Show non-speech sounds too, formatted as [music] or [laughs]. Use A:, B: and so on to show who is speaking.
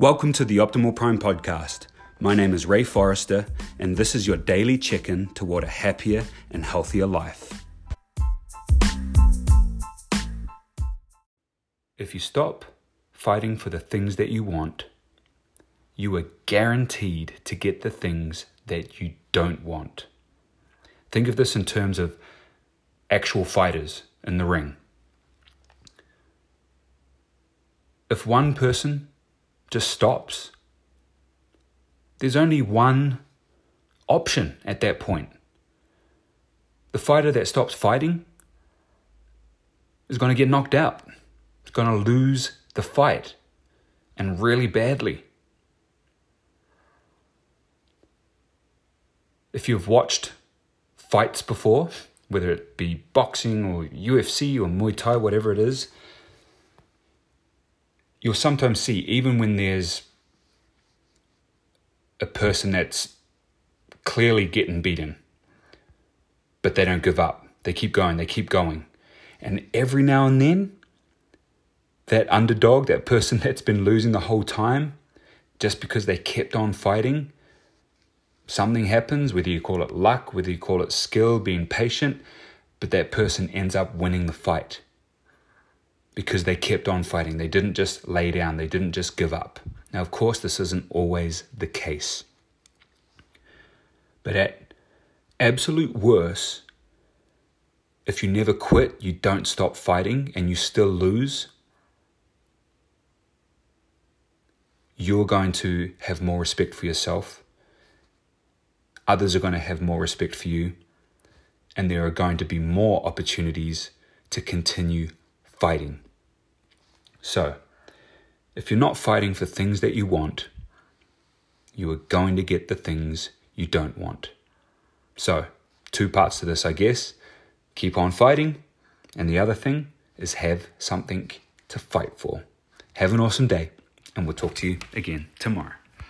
A: Welcome to the Optimal Prime podcast. My name is Ray Forrester, and this is your daily check in toward a happier and healthier life. If you stop fighting for the things that you want, you are guaranteed to get the things that you don't want. Think of this in terms of actual fighters in the ring. If one person just stops. There's only one option at that point. The fighter that stops fighting is going to get knocked out. It's going to lose the fight and really badly. If you've watched fights before, whether it be boxing or UFC or Muay Thai, whatever it is, you'll sometimes see, even when there's a person that's clearly getting beaten, but they don't give up. They keep going, they keep going. And every now and then, that underdog, that person [laughs] that's been losing the whole time, just because they kept on fighting, something happens, whether you call it luck, whether you call it skill, being patient, but that person ends up winning the fight because they kept on fighting. They didn't just lay down, they didn't just give up. Now, of course, this isn't always the case. But at absolute worst, if you never quit, you don't stop fighting, and you still lose, you're going to have more respect for yourself. Others are going to have more respect for you. And there are going to be more opportunities to continue fighting. So, if you're not fighting for things that you want, you are going to get the things you don't want. So, two parts to this, I guess. Keep on fighting, and the other thing is have something to fight for. Have an awesome day, and we'll talk to you again tomorrow.